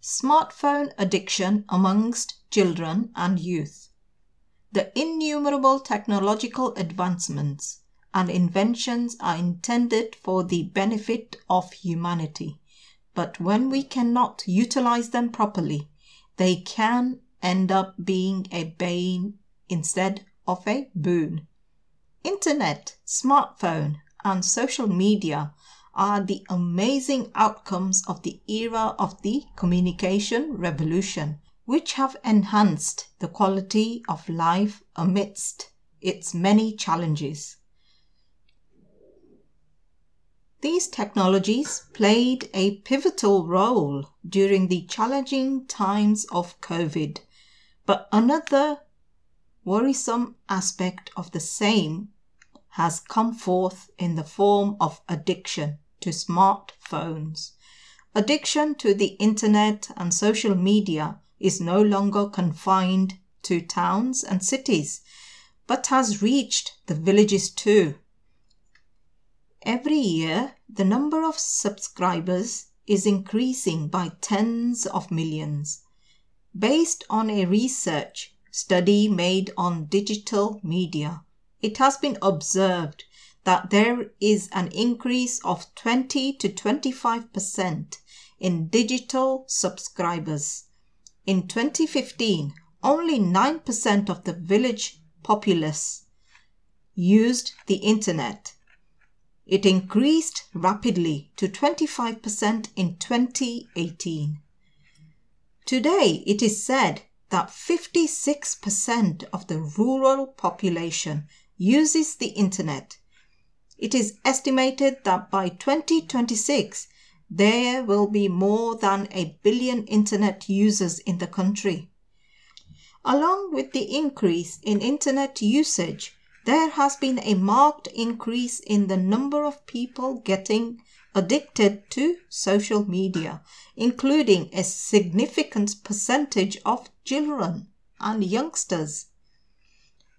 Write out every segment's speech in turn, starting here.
Smartphone addiction amongst children and youth. The innumerable technological advancements and inventions are intended for the benefit of humanity, but when we cannot utilize them properly, they can end up being a bane instead of a boon. Internet, smartphone, and social media are the amazing outcomes of the era of the communication revolution, which have enhanced the quality of life amidst its many challenges. These technologies played a pivotal role during the challenging times of COVID, but another worrisome aspect of the same has come forth in the form of addiction to smartphones. Addiction to the internet and social media is no longer confined to towns and cities, but has reached the villages too. Every year, the number of subscribers is increasing by tens of millions. Based on a research study made on digital media, it has been observed that there is an increase of 20 to 25% in digital subscribers. In 2015, only 9% of the village populace used the internet it increased rapidly to 25% in 2018. Today, it is said that 56% of the rural population uses the internet. It is estimated that by 2026, there will be more than a billion internet users in the country. Along with the increase in internet usage, there has been a marked increase in the number of people getting addicted to social media, including a significant percentage of children and youngsters.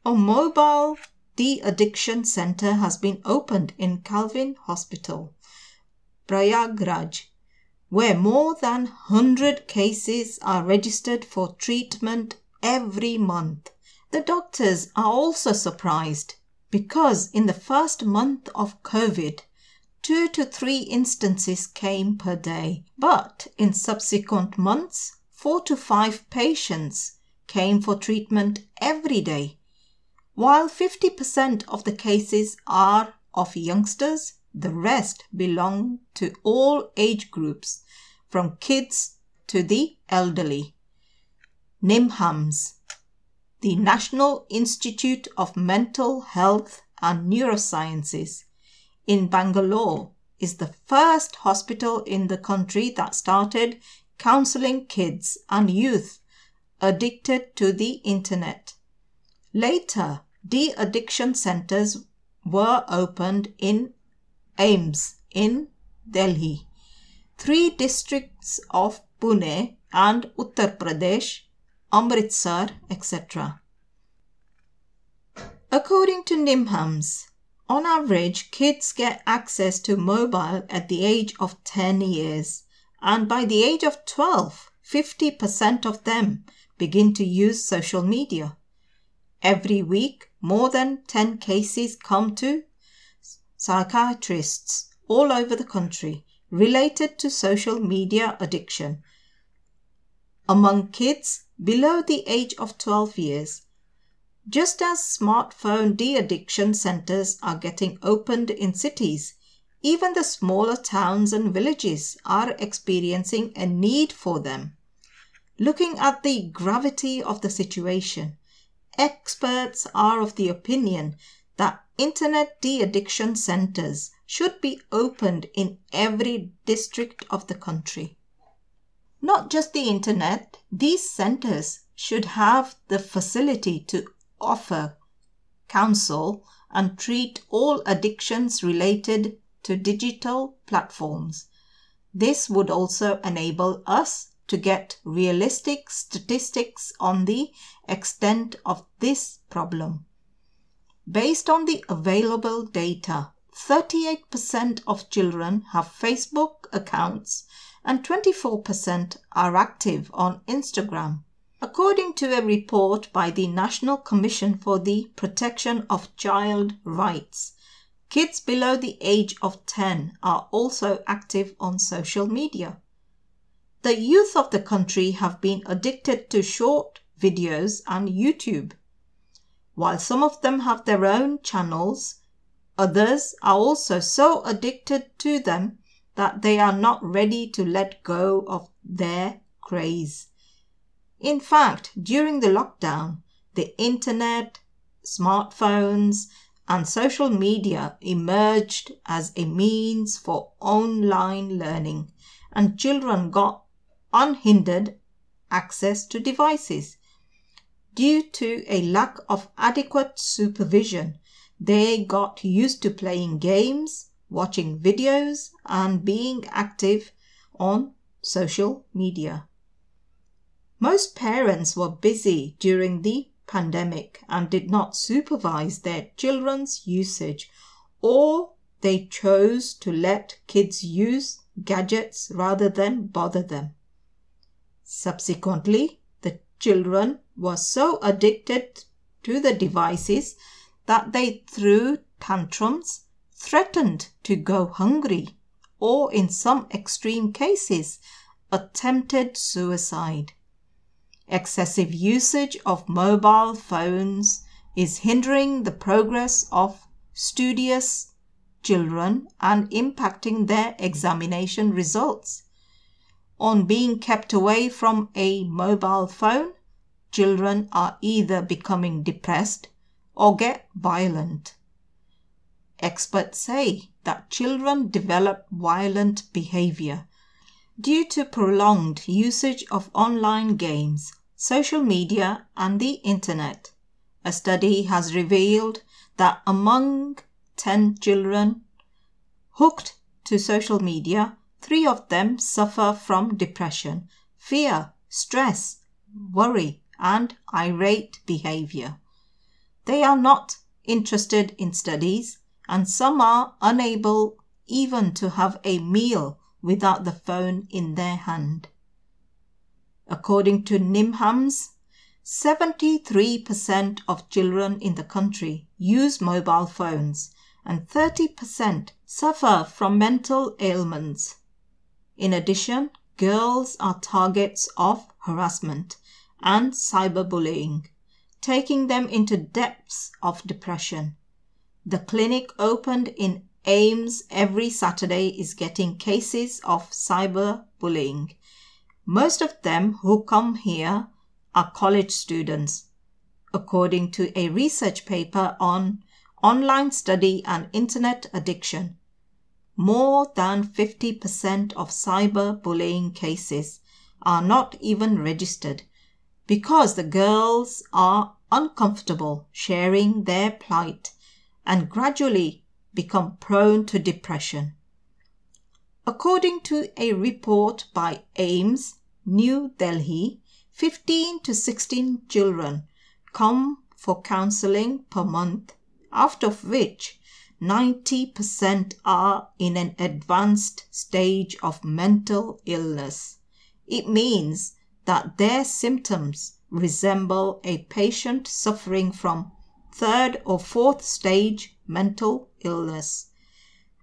A mobile de addiction center has been opened in Calvin Hospital, Prayagraj, where more than 100 cases are registered for treatment every month. The doctors are also surprised because in the first month of COVID, two to three instances came per day, but in subsequent months, four to five patients came for treatment every day. While 50% of the cases are of youngsters, the rest belong to all age groups, from kids to the elderly. NIMHANS the National Institute of Mental Health and Neurosciences in Bangalore is the first hospital in the country that started counseling kids and youth addicted to the internet. Later, de addiction centers were opened in AIIMS in Delhi. Three districts of Pune and Uttar Pradesh Amritsar, etc. According to NIMHANS, on average, kids get access to mobile at the age of 10 years, and by the age of 12, 50% of them begin to use social media. Every week, more than 10 cases come to psychiatrists all over the country related to social media addiction. Among kids, below the age of 12 years. Just as smartphone de addiction centers are getting opened in cities, even the smaller towns and villages are experiencing a need for them. Looking at the gravity of the situation, experts are of the opinion that internet de addiction centers should be opened in every district of the country. Not just the internet, these centers should have the facility to offer counsel and treat all addictions related to digital platforms. This would also enable us to get realistic statistics on the extent of this problem. Based on the available data, 38% of children have Facebook accounts and 24% are active on Instagram. According to a report by the National Commission for the Protection of Child Rights, kids below the age of 10 are also active on social media. The youth of the country have been addicted to short videos and YouTube. While some of them have their own channels, others are also so addicted to them that they are not ready to let go of their craze. In fact, during the lockdown, the internet, smartphones, and social media emerged as a means for online learning, and children got unhindered access to devices. Due to a lack of adequate supervision, they got used to playing games, watching videos, and being active on social media. Most parents were busy during the pandemic and did not supervise their children's usage, or they chose to let kids use gadgets rather than bother them. Subsequently, the children were so addicted to the devices that they threw tantrums, threatened to go hungry, or in some extreme cases, attempted suicide. Excessive usage of mobile phones is hindering the progress of studious children and impacting their examination results. On being kept away from a mobile phone, children are either becoming depressed or get violent. Experts say that children develop violent behavior due to prolonged usage of online games social media, and the internet. A study has revealed that among 10 children hooked to social media, three of them suffer from depression, fear, stress, worry, and irate behavior. They are not interested in studies, and some are unable even to have a meal without the phone in their hand. According to NIMHANS, 73% of children in the country use mobile phones and 30% suffer from mental ailments. In addition, girls are targets of harassment and cyberbullying, taking them into depths of depression. The clinic opened in AIIMS every Saturday is getting cases of cyberbullying most of them who come here are college students, according to a research paper on online study and internet addiction. More than 50% of cyberbullying cases are not even registered because the girls are uncomfortable sharing their plight and gradually become prone to depression. According to a report by AIIMS, New Delhi, 15 to 16 children come for counseling per month, after which 90% are in an advanced stage of mental illness. It means that their symptoms resemble a patient suffering from third or fourth stage mental illness.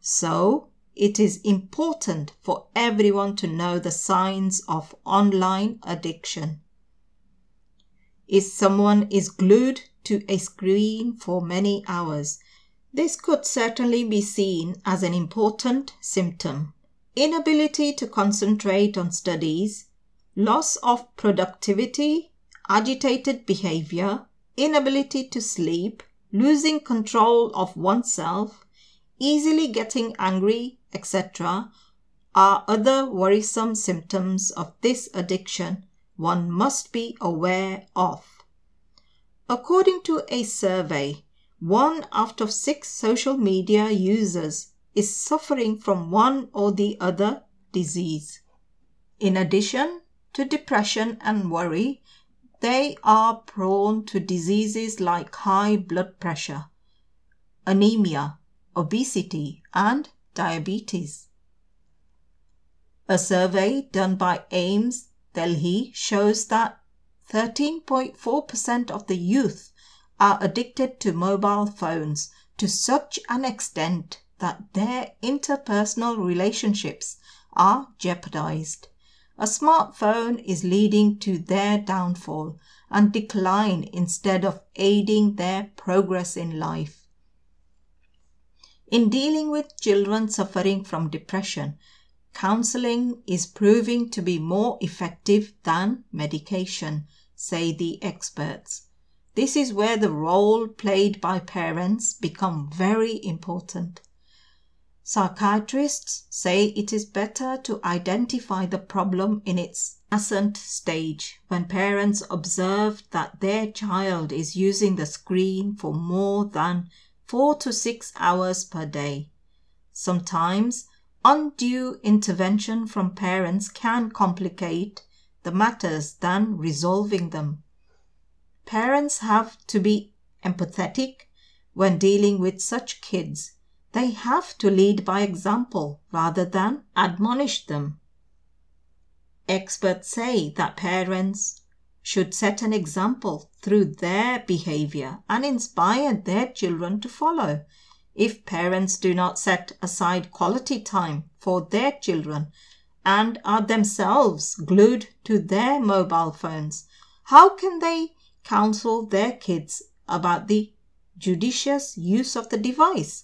So, it is important for everyone to know the signs of online addiction. If someone is glued to a screen for many hours, this could certainly be seen as an important symptom. Inability to concentrate on studies, loss of productivity, agitated behavior, inability to sleep, losing control of oneself, easily getting angry, etc., are other worrisome symptoms of this addiction one must be aware of. According to a survey, one out of six social media users is suffering from one or the other disease. In addition to depression and worry, they are prone to diseases like high blood pressure, anemia, obesity, and diabetes. A survey done by AIIMS Delhi shows that 13.4% of the youth are addicted to mobile phones to such an extent that their interpersonal relationships are jeopardized. A smartphone is leading to their downfall and decline instead of aiding their progress in life. In dealing with children suffering from depression, counseling is proving to be more effective than medication, say the experts. This is where the role played by parents become very important. Psychiatrists say it is better to identify the problem in its nascent stage when parents observe that their child is using the screen for more than four to six hours per day. Sometimes undue intervention from parents can complicate the matters than resolving them. Parents have to be empathetic when dealing with such kids they have to lead by example rather than admonish them. Experts say that parents should set an example through their behavior and inspire their children to follow. If parents do not set aside quality time for their children and are themselves glued to their mobile phones, how can they counsel their kids about the judicious use of the device?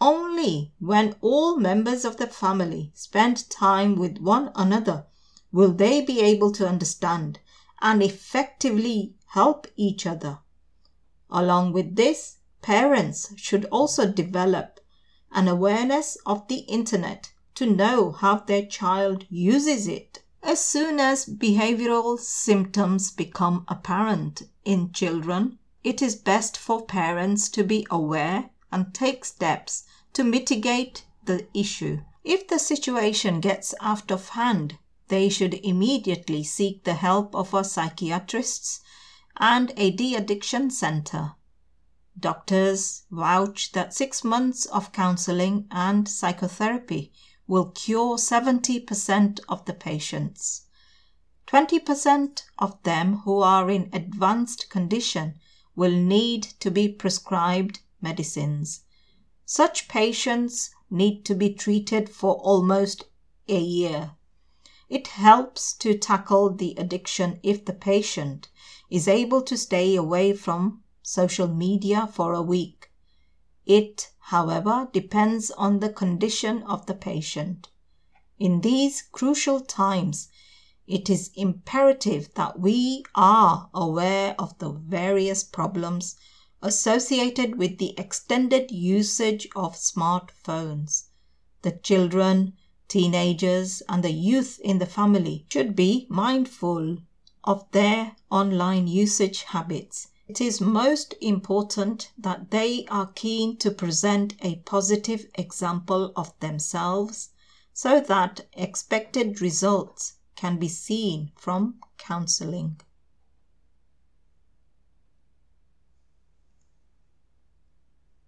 Only when all members of the family spend time with one another will they be able to understand and effectively help each other. Along with this, parents should also develop an awareness of the internet to know how their child uses it. As soon as behavioral symptoms become apparent in children, it is best for parents to be aware and take steps to mitigate the issue. If the situation gets out of hand, they should immediately seek the help of a psychiatrists and a de-addiction center. Doctors vouch that six months of counseling and psychotherapy will cure 70% of the patients. 20% of them who are in advanced condition will need to be prescribed medicines. Such patients need to be treated for almost a year. It helps to tackle the addiction if the patient is able to stay away from social media for a week. It, however, depends on the condition of the patient. In these crucial times, it is imperative that we are aware of the various problems associated with the extended usage of smartphones. The children, teenagers, and the youth in the family should be mindful of their online usage habits. It is most important that they are keen to present a positive example of themselves so that expected results can be seen from counseling.